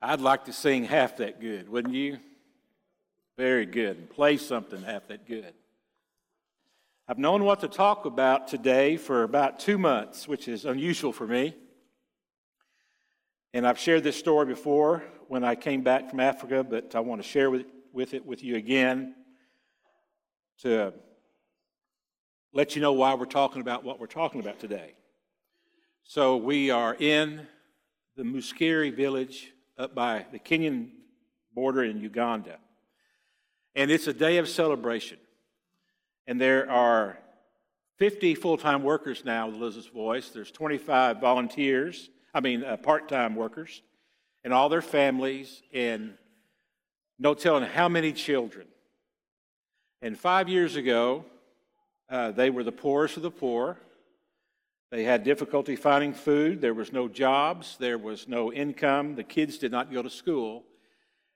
I'd like to sing half that good, wouldn't you? Very good. And play something half that good. I've known what to talk about today for about two months, which is unusual for me. And I've shared this story before when I came back from Africa, but I want to share with, with it with you again to let you know why we're talking about what we're talking about today. So we are in the Muskiri village up by the Kenyan border in Uganda. And it's a day of celebration. And there are 50 full time workers now with Elizabeth's Voice. There's 25 volunteers, I mean, uh, part time workers, and all their families, and no telling how many children. And five years ago, uh, they were the poorest of the poor. They had difficulty finding food. There was no jobs. There was no income. The kids did not go to school.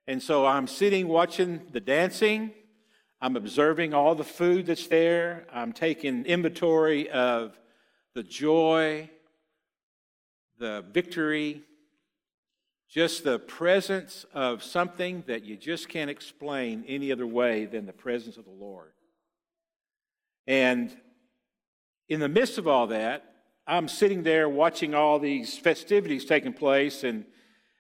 And so I'm sitting watching the dancing. I'm observing all the food that's there. I'm taking inventory of the joy, the victory, just the presence of something that you just can't explain any other way than the presence of the Lord. And in the midst of all that, I'm sitting there watching all these festivities taking place, and,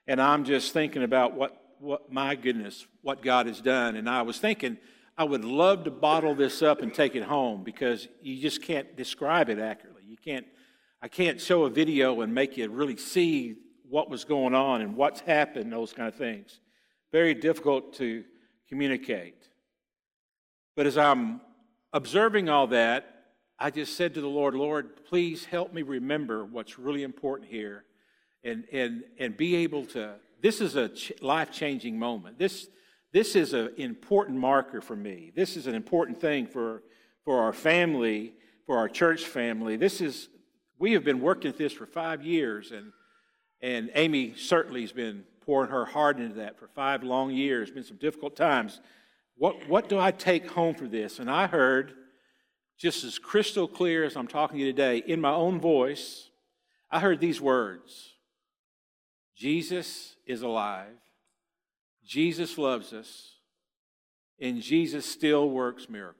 and I'm just thinking about what, what, my goodness, what God has done. And I was thinking, I would love to bottle this up and take it home because you just can't describe it accurately. You can't, I can't show a video and make you really see what was going on and what's happened, those kind of things. Very difficult to communicate. But as I'm observing all that, I just said to the Lord, Lord, please help me remember what's really important here and, and, and be able to. This is a ch- life changing moment. This, this is an important marker for me. This is an important thing for, for our family, for our church family. This is, we have been working at this for five years, and, and Amy certainly has been pouring her heart into that for five long years. Been some difficult times. What, what do I take home for this? And I heard just as crystal clear as I'm talking to you today, in my own voice, I heard these words Jesus is alive, Jesus loves us, and Jesus still works miracles.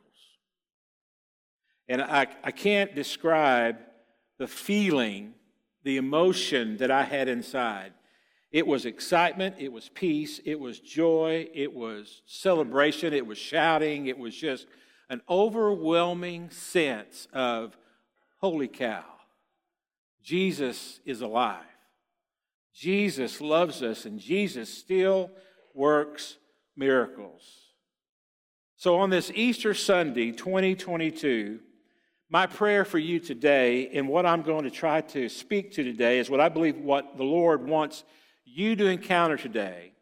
And I, I can't describe the feeling, the emotion that I had inside. It was excitement, it was peace, it was joy, it was celebration, it was shouting, it was just an overwhelming sense of, holy cow, Jesus is alive. Jesus loves us, and Jesus still works miracles. So, on this Easter Sunday, 2022, my prayer for you today, and what I'm going to try to speak to today, is what I believe what the Lord wants you to encounter today,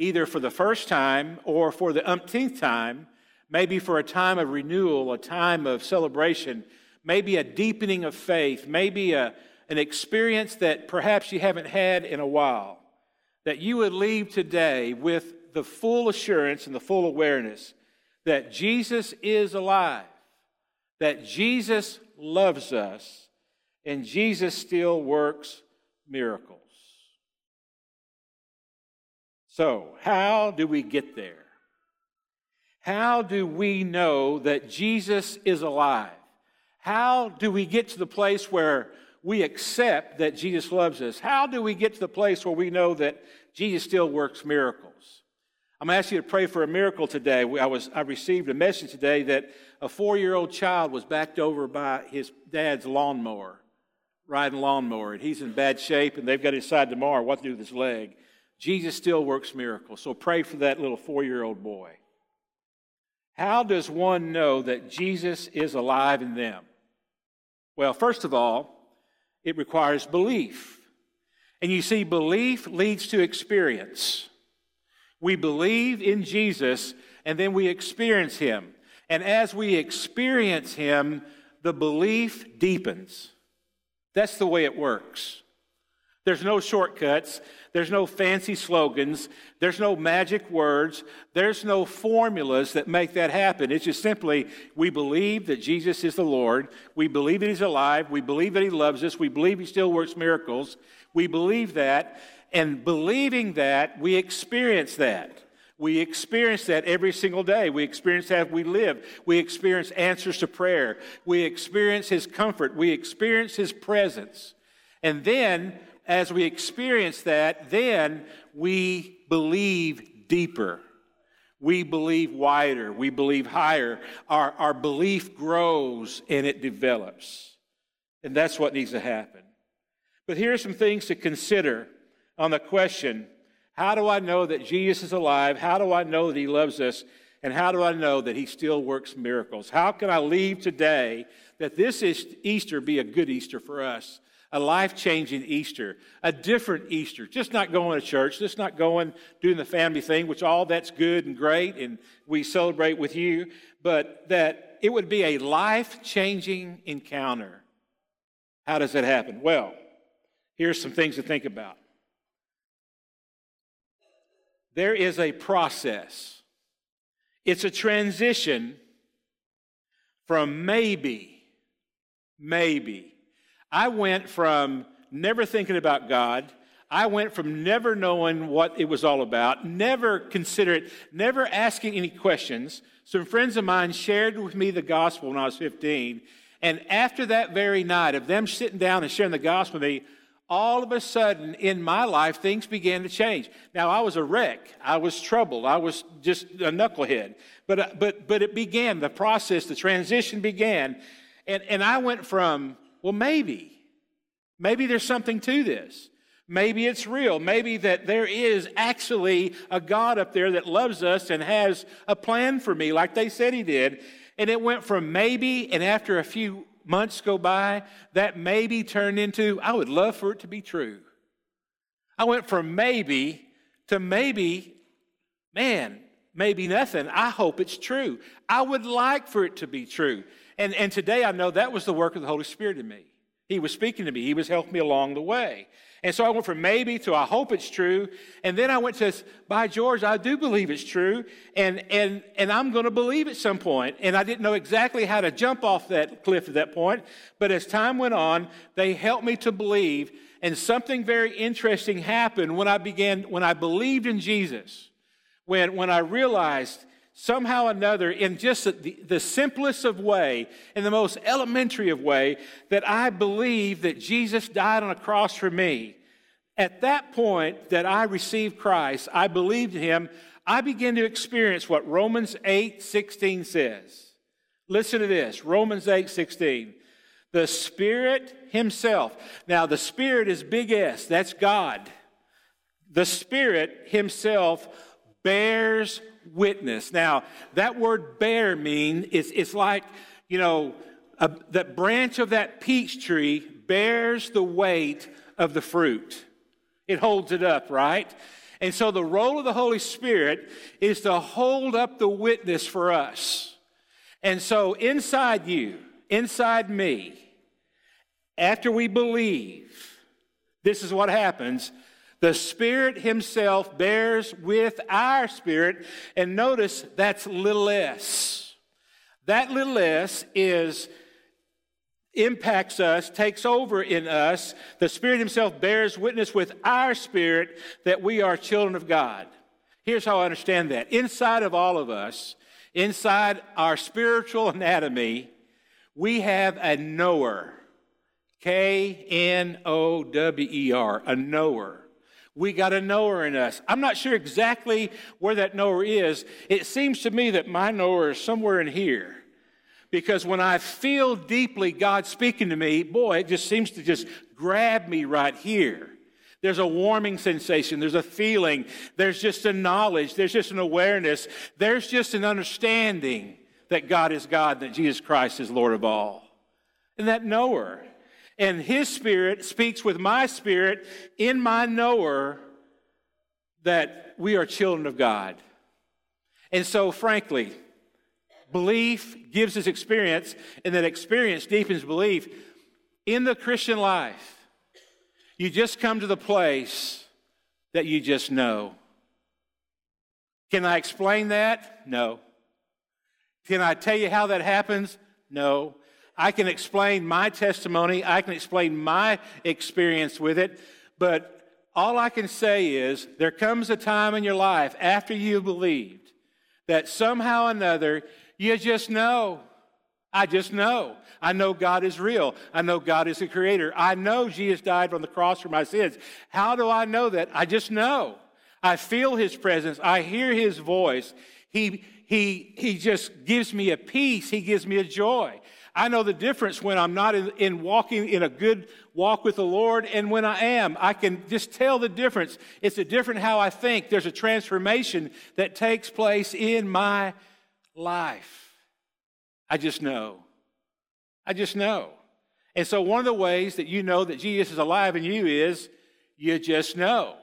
either for the first time or for the umpteenth time maybe for a time of renewal, a time of celebration, maybe a deepening of faith, maybe a, an experience that perhaps you haven't had in a while, that you would leave today with the full assurance and the full awareness that Jesus is alive, that Jesus loves us, and Jesus still works miracles. So, how do we get there? How do we know that Jesus is alive? How do we get to the place where we accept that Jesus loves us? How do we get to the place where we know that Jesus still works miracles? I'm going to ask you to pray for a miracle today. I, was, I received a message today that a four year old child was backed over by his dad's lawnmower, riding lawnmower, and he's in bad shape, and they've got to decide tomorrow what to do with his leg. Jesus still works miracles. So pray for that little four year old boy. How does one know that Jesus is alive in them? Well, first of all, it requires belief. And you see, belief leads to experience. We believe in Jesus and then we experience him. And as we experience him, the belief deepens. That's the way it works. There's no shortcuts. There's no fancy slogans. There's no magic words. There's no formulas that make that happen. It's just simply we believe that Jesus is the Lord. We believe that He's alive. We believe that He loves us. We believe He still works miracles. We believe that. and believing that, we experience that. We experience that every single day. We experience that we live. We experience answers to prayer. We experience His comfort. We experience His presence. And then, as we experience that, then we believe deeper. We believe wider. We believe higher. Our, our belief grows and it develops. And that's what needs to happen. But here are some things to consider on the question how do I know that Jesus is alive? How do I know that he loves us? And how do I know that he still works miracles? How can I leave today that this Easter be a good Easter for us? A life changing Easter, a different Easter, just not going to church, just not going doing the family thing, which all that's good and great, and we celebrate with you, but that it would be a life changing encounter. How does that happen? Well, here's some things to think about. There is a process, it's a transition from maybe, maybe. I went from never thinking about God. I went from never knowing what it was all about, never consider it, never asking any questions. Some friends of mine shared with me the gospel when I was 15. And after that very night of them sitting down and sharing the gospel with me, all of a sudden in my life, things began to change. Now, I was a wreck. I was troubled. I was just a knucklehead. But, uh, but, but it began, the process, the transition began. And, and I went from, well, maybe, maybe there's something to this. Maybe it's real. Maybe that there is actually a God up there that loves us and has a plan for me, like they said He did. And it went from maybe, and after a few months go by, that maybe turned into, I would love for it to be true. I went from maybe to maybe, man, maybe nothing. I hope it's true. I would like for it to be true. And, and today I know that was the work of the Holy Spirit in me. He was speaking to me, He was helping me along the way. And so I went from maybe to I hope it's true. And then I went to, by George, I do believe it's true. And, and, and I'm going to believe at some point. And I didn't know exactly how to jump off that cliff at that point. But as time went on, they helped me to believe. And something very interesting happened when I began, when I believed in Jesus. When, when I realized somehow another, in just the, the simplest of way, in the most elementary of way, that I believe that Jesus died on a cross for me. At that point that I received Christ, I believed him, I began to experience what Romans 8 16 says. Listen to this Romans 8 16. The Spirit Himself. Now, the Spirit is big S, that's God. The Spirit Himself bears witness. Now, that word bear mean it's, it's like, you know, a, that branch of that peach tree bears the weight of the fruit. It holds it up, right? And so the role of the Holy Spirit is to hold up the witness for us. And so inside you, inside me, after we believe, this is what happens the Spirit Himself bears with our spirit, and notice that's little s. That little s is impacts us, takes over in us. The Spirit Himself bears witness with our spirit that we are children of God. Here's how I understand that. Inside of all of us, inside our spiritual anatomy, we have a knower. K N O W E R, a knower. We got a knower in us. I'm not sure exactly where that knower is. It seems to me that my knower is somewhere in here. Because when I feel deeply God speaking to me, boy, it just seems to just grab me right here. There's a warming sensation. There's a feeling. There's just a knowledge. There's just an awareness. There's just an understanding that God is God, that Jesus Christ is Lord of all. And that knower and his spirit speaks with my spirit in my knower that we are children of God. And so, frankly, belief gives us experience, and that experience deepens belief. In the Christian life, you just come to the place that you just know. Can I explain that? No. Can I tell you how that happens? No. I can explain my testimony, I can explain my experience with it, but all I can say is there comes a time in your life after you believed that somehow or another you just know. I just know. I know God is real. I know God is the creator. I know Jesus died on the cross for my sins. How do I know that? I just know. I feel his presence. I hear his voice. He, he, he just gives me a peace. He gives me a joy. I know the difference when I'm not in, in, walking in a good walk with the Lord and when I am. I can just tell the difference. It's a different how I think. There's a transformation that takes place in my life. I just know. I just know. And so, one of the ways that you know that Jesus is alive in you is you just know.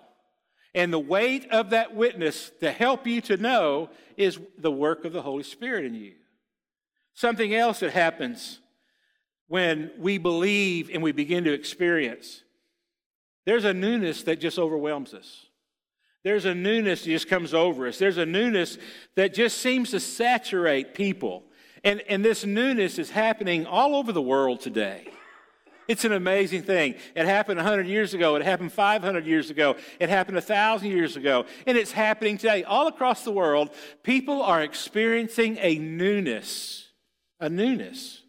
And the weight of that witness to help you to know is the work of the Holy Spirit in you. Something else that happens when we believe and we begin to experience there's a newness that just overwhelms us. There's a newness that just comes over us. There's a newness that just seems to saturate people. And, and this newness is happening all over the world today. It's an amazing thing. It happened 100 years ago. It happened 500 years ago. It happened 1,000 years ago. And it's happening today. All across the world, people are experiencing a newness. A newness.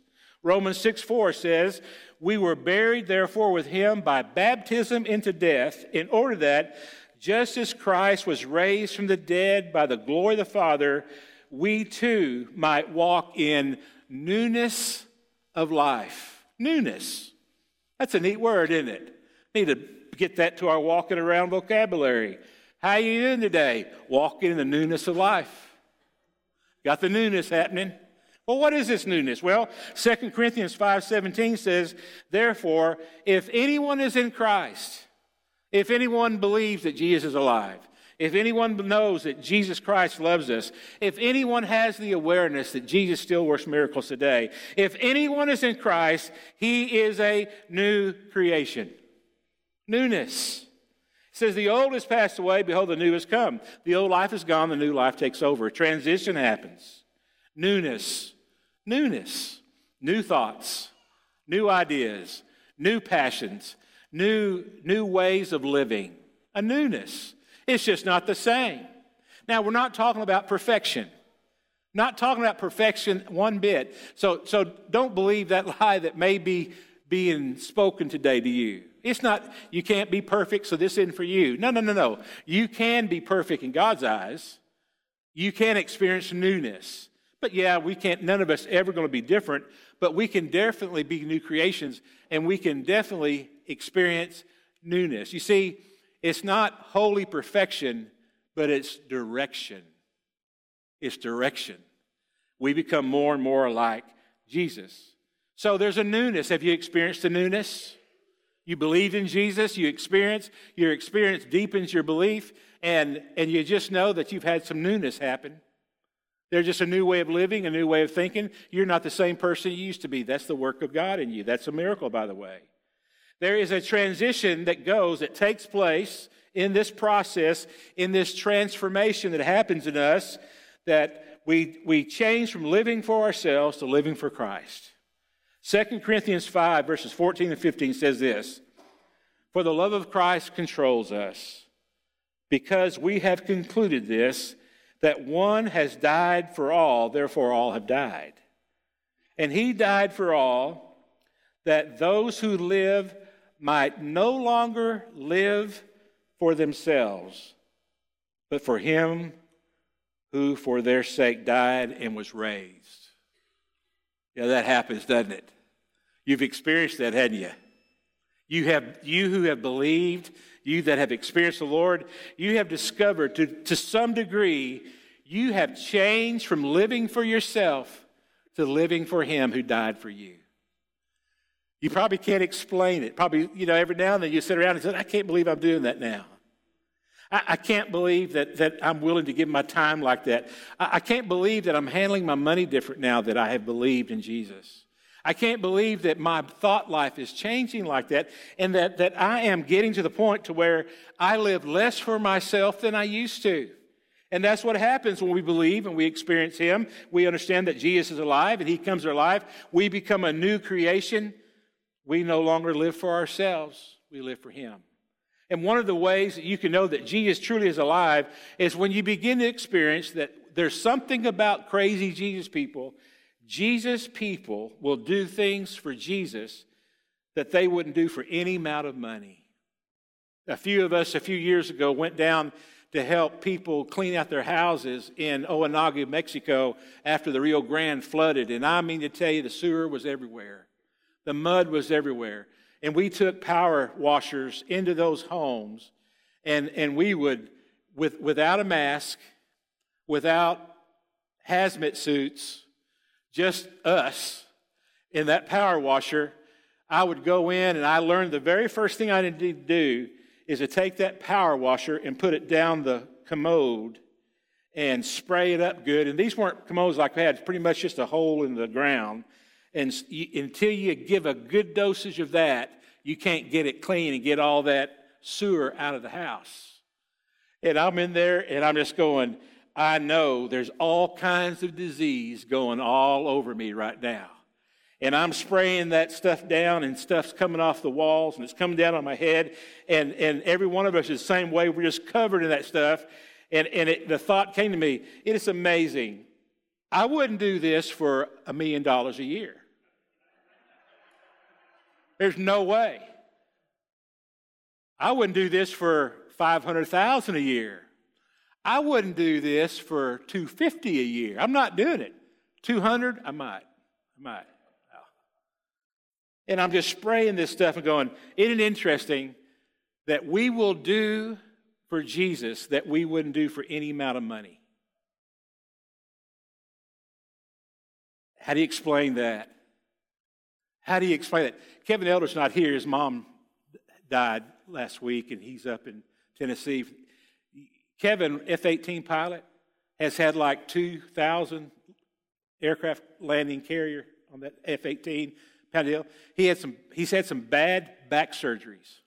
Romans 6 4 says, We were buried, therefore, with him by baptism into death, in order that, just as Christ was raised from the dead by the glory of the Father, we too might walk in newness of life. Newness. That's a neat word, isn't it? Need to get that to our walking around vocabulary. How you doing today? Walking in the newness of life. Got the newness happening. Well, what is this newness? Well, 2 Corinthians 5:17 says, "Therefore, if anyone is in Christ, if anyone believes that Jesus is alive, if anyone knows that Jesus Christ loves us, if anyone has the awareness that Jesus still works miracles today, if anyone is in Christ, he is a new creation. Newness. It says, The old has passed away, behold, the new has come. The old life is gone, the new life takes over. Transition happens. Newness. Newness. New thoughts, new ideas, new passions, new, new ways of living. A newness. It's just not the same. Now, we're not talking about perfection. Not talking about perfection one bit. So, so don't believe that lie that may be being spoken today to you. It's not, you can't be perfect, so this isn't for you. No, no, no, no. You can be perfect in God's eyes. You can experience newness. But yeah, we can't, none of us ever going to be different, but we can definitely be new creations and we can definitely experience newness. You see, it's not holy perfection, but it's direction. It's direction. We become more and more like Jesus. So there's a newness. Have you experienced the newness? You believe in Jesus, you experience, your experience deepens your belief, and, and you just know that you've had some newness happen. There's just a new way of living, a new way of thinking. You're not the same person you used to be. That's the work of God in you. That's a miracle, by the way. There is a transition that goes, that takes place in this process, in this transformation that happens in us, that we, we change from living for ourselves to living for Christ. 2 Corinthians 5, verses 14 and 15 says this For the love of Christ controls us, because we have concluded this, that one has died for all, therefore all have died. And he died for all, that those who live might no longer live for themselves, but for him who for their sake died and was raised. Yeah, that happens, doesn't it? You've experienced that, hadn't you? You have you who have believed, you that have experienced the Lord, you have discovered to, to some degree, you have changed from living for yourself to living for Him who died for you. You probably can't explain it. Probably, you know, every now and then you sit around and say, I can't believe I'm doing that now. I, I can't believe that, that I'm willing to give my time like that. I, I can't believe that I'm handling my money different now that I have believed in Jesus. I can't believe that my thought life is changing like that and that, that I am getting to the point to where I live less for myself than I used to. And that's what happens when we believe and we experience Him. We understand that Jesus is alive and He comes life. We become a new creation. We no longer live for ourselves, we live for Him. And one of the ways that you can know that Jesus truly is alive is when you begin to experience that there's something about crazy Jesus people. Jesus people will do things for Jesus that they wouldn't do for any amount of money. A few of us a few years ago went down to help people clean out their houses in Ojinaga, Mexico, after the Rio Grande flooded. And I mean to tell you, the sewer was everywhere, the mud was everywhere. And we took power washers into those homes, and, and we would, with, without a mask, without hazmat suits, just us in that power washer, I would go in and I learned the very first thing I needed to do is to take that power washer and put it down the commode and spray it up good. And these weren't commodes like we had, it's pretty much just a hole in the ground. And until you give a good dosage of that, you can't get it clean and get all that sewer out of the house. And I'm in there and I'm just going, I know there's all kinds of disease going all over me right now and I'm spraying that stuff down, and stuff's coming off the walls, and it's coming down on my head. And, and every one of us is the same way. We're just covered in that stuff. And, and it, the thought came to me it is amazing. I wouldn't do this for a million dollars a year. There's no way. I wouldn't do this for 500,000 a year. I wouldn't do this for 250 a year. I'm not doing it. 200, I might. I might. And I'm just spraying this stuff and going, isn't it interesting that we will do for Jesus that we wouldn't do for any amount of money? How do you explain that? How do you explain that? Kevin Elder's not here. His mom died last week, and he's up in Tennessee. Kevin, F 18 pilot, has had like 2,000 aircraft landing carrier on that F 18 deal. He had some, he's had some bad back surgeries.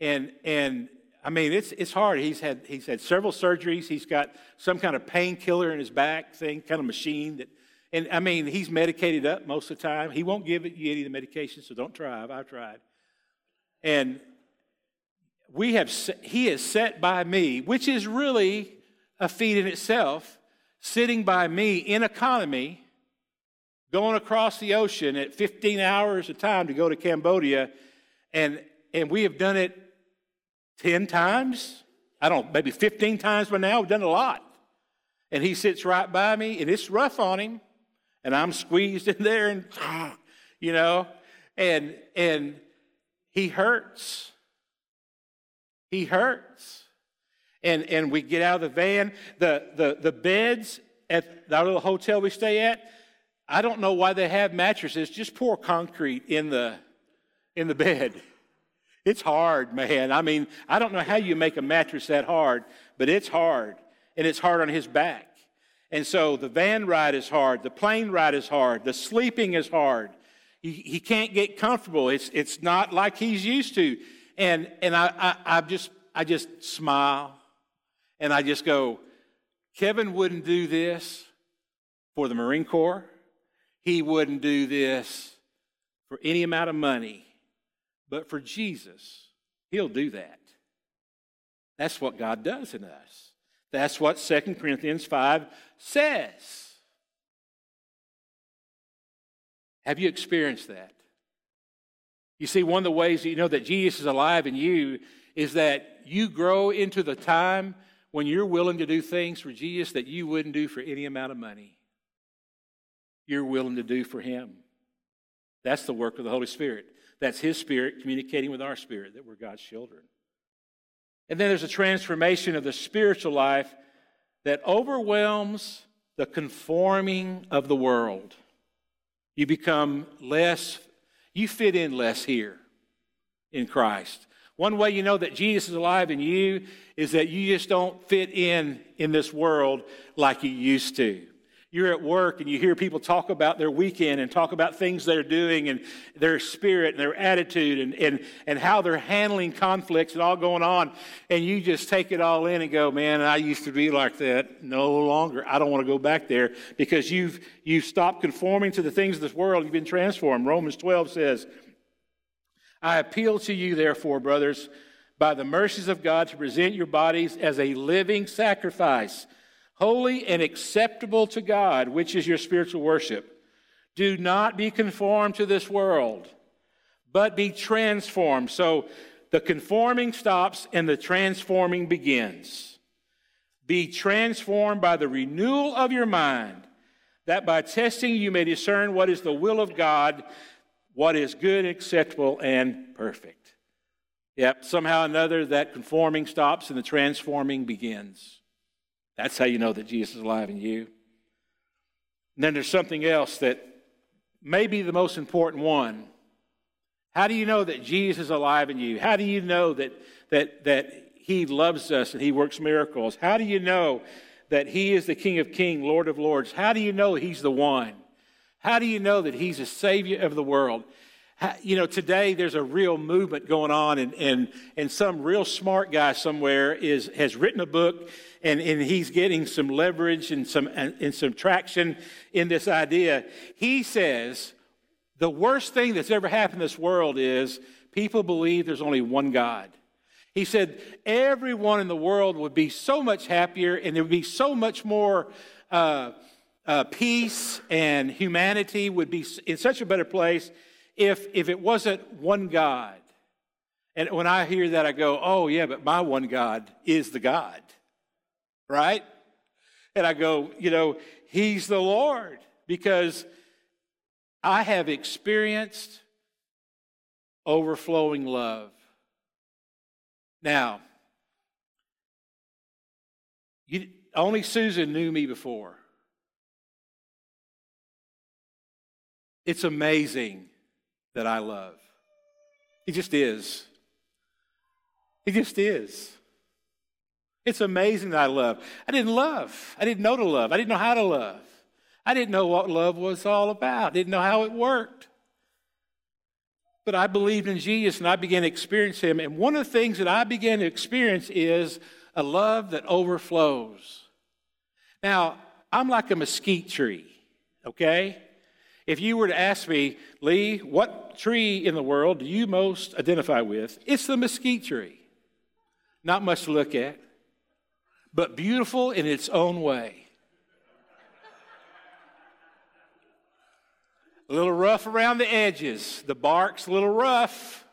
And, and I mean, it's, it's hard. He's had, he's had several surgeries. He's got some kind of painkiller in his back thing, kind of machine that, and I mean, he's medicated up most of the time. He won't give you any of the medication, so don't try. I've tried. And we have, he is set by me, which is really a feat in itself, sitting by me in economy going across the ocean at 15 hours a time to go to Cambodia, and, and we have done it 10 times. I don't maybe 15 times by now. We've done a lot. And he sits right by me, and it's rough on him, and I'm squeezed in there, and you know, and and he hurts. He hurts. And and we get out of the van. The the the beds at the little hotel we stay at, I don't know why they have mattresses. Just pour concrete in the in the bed. It's hard, man. I mean, I don't know how you make a mattress that hard, but it's hard. And it's hard on his back. And so the van ride is hard, the plane ride is hard, the sleeping is hard. He, he can't get comfortable. It's, it's not like he's used to. And, and I, I, I, just, I just smile and I just go, Kevin wouldn't do this for the Marine Corps he wouldn't do this for any amount of money, but for Jesus, he'll do that. That's what God does in us. That's what 2 Corinthians 5 says. Have you experienced that? You see, one of the ways that you know that Jesus is alive in you is that you grow into the time when you're willing to do things for Jesus that you wouldn't do for any amount of money you're willing to do for Him. That's the work of the Holy Spirit. That's His Spirit communicating with our spirit that we're God's children. And then there's a transformation of the spiritual life that overwhelms the conforming of the world. You become less, you fit in less here in Christ. One way you know that Jesus is alive in you is that you just don't fit in in this world like you used to you're at work and you hear people talk about their weekend and talk about things they're doing and their spirit and their attitude and, and, and how they're handling conflicts and all going on. And you just take it all in and go, man, I used to be like that. No longer. I don't want to go back there because you've, you've stopped conforming to the things of this world. You've been transformed. Romans 12 says, I appeal to you, therefore, brothers, by the mercies of God to present your bodies as a living sacrifice, holy and acceptable to God, which is your spiritual worship. Do not be conformed to this world, but be transformed. So the conforming stops and the transforming begins. Be transformed by the renewal of your mind, that by testing you may discern what is the will of God, what is good, acceptable, and perfect. Yep, somehow or another, that conforming stops and the transforming begins. That's how you know that Jesus is alive in you. And then there's something else that may be the most important one. How do you know that Jesus is alive in you? How do you know that, that, that He loves us and He works miracles? How do you know that He is the King of Kings, Lord of Lords? How do you know He's the one? How do you know that He's the Savior of the world? You know, today there's a real movement going on, and, and, and some real smart guy somewhere is, has written a book, and, and he's getting some leverage and some, and some traction in this idea. He says the worst thing that's ever happened in this world is people believe there's only one God. He said everyone in the world would be so much happier, and there would be so much more. Uh, uh, peace and humanity would be in such a better place if, if it wasn't one God. And when I hear that, I go, oh, yeah, but my one God is the God, right? And I go, you know, He's the Lord because I have experienced overflowing love. Now, you, only Susan knew me before. It's amazing that I love. He just is. He just is. It's amazing that I love. I didn't love. I didn't know to love. I didn't know how to love. I didn't know what love was all about. I didn't know how it worked. But I believed in Jesus and I began to experience Him. And one of the things that I began to experience is a love that overflows. Now, I'm like a mesquite tree, okay? If you were to ask me, Lee, what tree in the world do you most identify with? It's the mesquite tree. Not much to look at, but beautiful in its own way. A little rough around the edges. The bark's a little rough.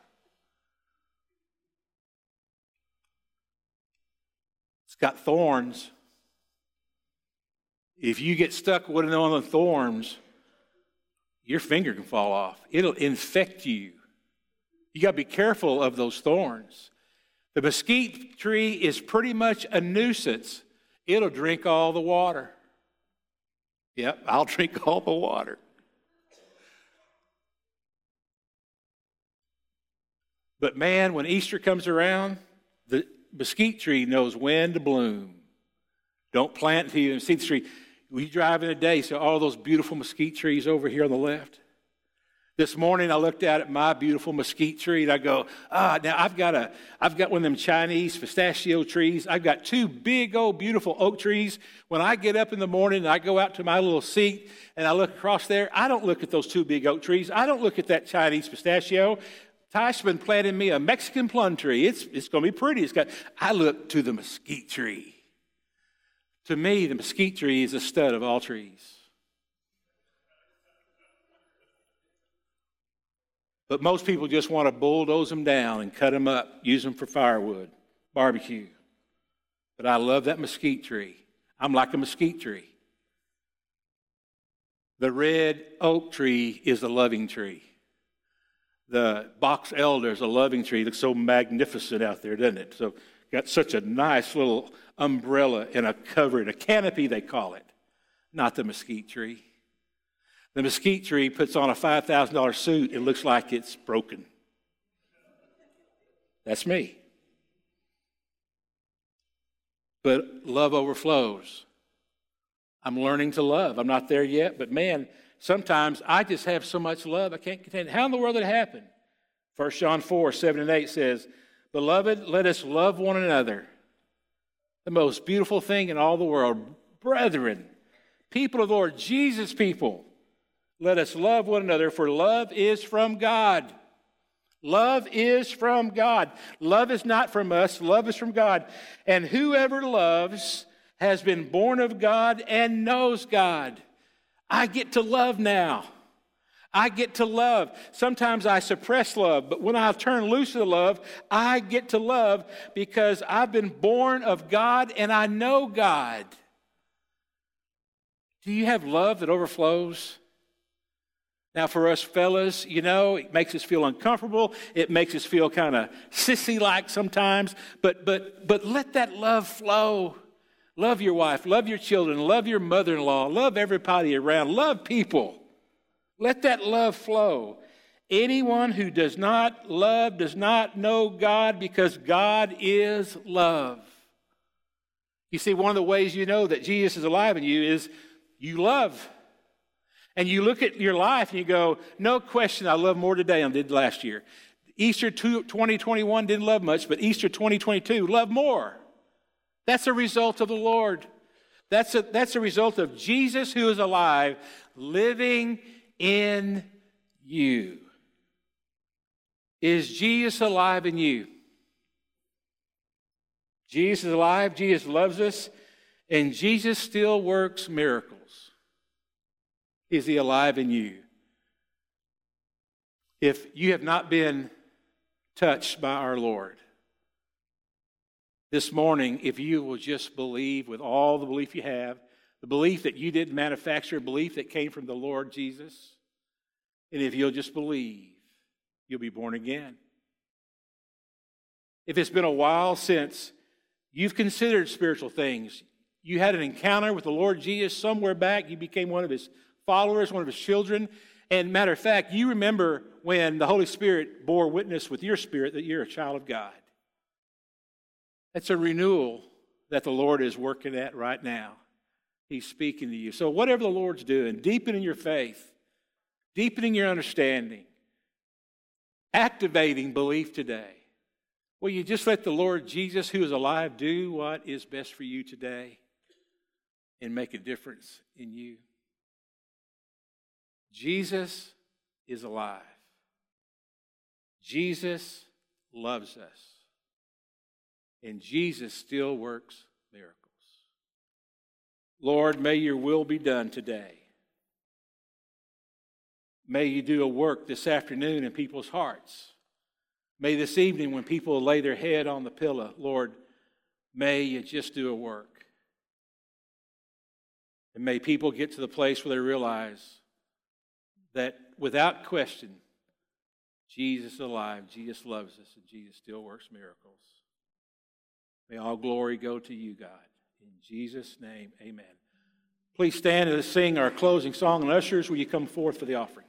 It's got thorns. If you get stuck with one of the thorns, your finger can fall off. It'll infect you. You got to be careful of those thorns. The mesquite tree is pretty much a nuisance. It'll drink all the water. Yep, I'll drink all the water. But man, when Easter comes around, the mesquite tree knows when to bloom. Don't plant until you see the tree. We drive in a day, so all those beautiful mesquite trees over here on the left. This morning I looked out at my beautiful mesquite tree and I go, ah, now I've got a, I've got one of them Chinese pistachio trees. I've got two big old beautiful oak trees. When I get up in the morning and I go out to my little seat and I look across there, I don't look at those two big oak trees. I don't look at that Chinese pistachio. Ty's been planting me a Mexican plum tree. It's, it's going to be pretty. It's got, I look to the mesquite tree. To me, the mesquite tree is a stud of all trees. But most people just want to bulldoze them down and cut them up, use them for firewood, barbecue. But I love that mesquite tree. I'm like a mesquite tree. The red oak tree is a loving tree. The box elder is a loving tree. It looks so magnificent out there, doesn't it? So got such a nice little umbrella and a cover, a canopy, they call it, not the mesquite tree. The mesquite tree puts on a $5,000 suit, it looks like it's broken. That's me. But love overflows. I'm learning to love. I'm not there yet, but man, sometimes I just have so much love I can't contain it. How in the world did it happen? 1 John 4, 7 and 8 says, Beloved, let us love one another the most beautiful thing in all the world. Brethren, people of the Lord, Jesus people, let us love one another, for love is from God. Love is from God. Love is not from us, love is from God. And whoever loves has been born of God and knows God. I get to love now. I get to love. Sometimes I suppress love, but when I turn loose of love, I get to love because I've been born of God and I know God. Do you have love that overflows? Now, for us fellas, you know, it makes us feel uncomfortable. It makes us feel kind of sissy like sometimes, but, but, but let that love flow. Love your wife, love your children, love your mother in law, love everybody around, love people. Let that love flow. Anyone who does not love does not know God because God is love. You see, one of the ways you know that Jesus is alive in you is you love. And you look at your life and you go, no question, I love more today than I did last year. Easter 2021 didn't love much, but Easter 2022, love more. That's a result of the Lord. That's a, that's a result of Jesus who is alive, living in you. Is Jesus alive in you? Jesus is alive, Jesus loves us, and Jesus still works miracles. Is he alive in you? If you have not been touched by our Lord, this morning, if you will just believe with all the belief you have, the belief that you didn't manufacture, belief that came from the Lord Jesus, and if you'll just believe, you'll be born again. If it's been a while since you've considered spiritual things, you had an encounter with the Lord Jesus somewhere back, you became one of his followers, one of his children. And matter of fact, you remember when the Holy Spirit bore witness with your spirit that you're a child of God. That's a renewal that the Lord is working at right now. He's speaking to you. So, whatever the Lord's doing, deepening your faith, deepening your understanding, activating belief today. Will you just let the Lord Jesus, who is alive, do what is best for you today and make a difference in you? Jesus is alive. Jesus loves us. And Jesus still works miracles. Lord, may your will be done today. May you do a work this afternoon in people's hearts. May this evening, when people lay their head on the pillow, Lord, may you just do a work. And may people get to the place where they realize that without question, Jesus is alive, Jesus loves us, and Jesus still works miracles. May all glory go to you, God. In Jesus' name, amen. Please stand and sing our closing song. And ushers, will you come forth for the offering?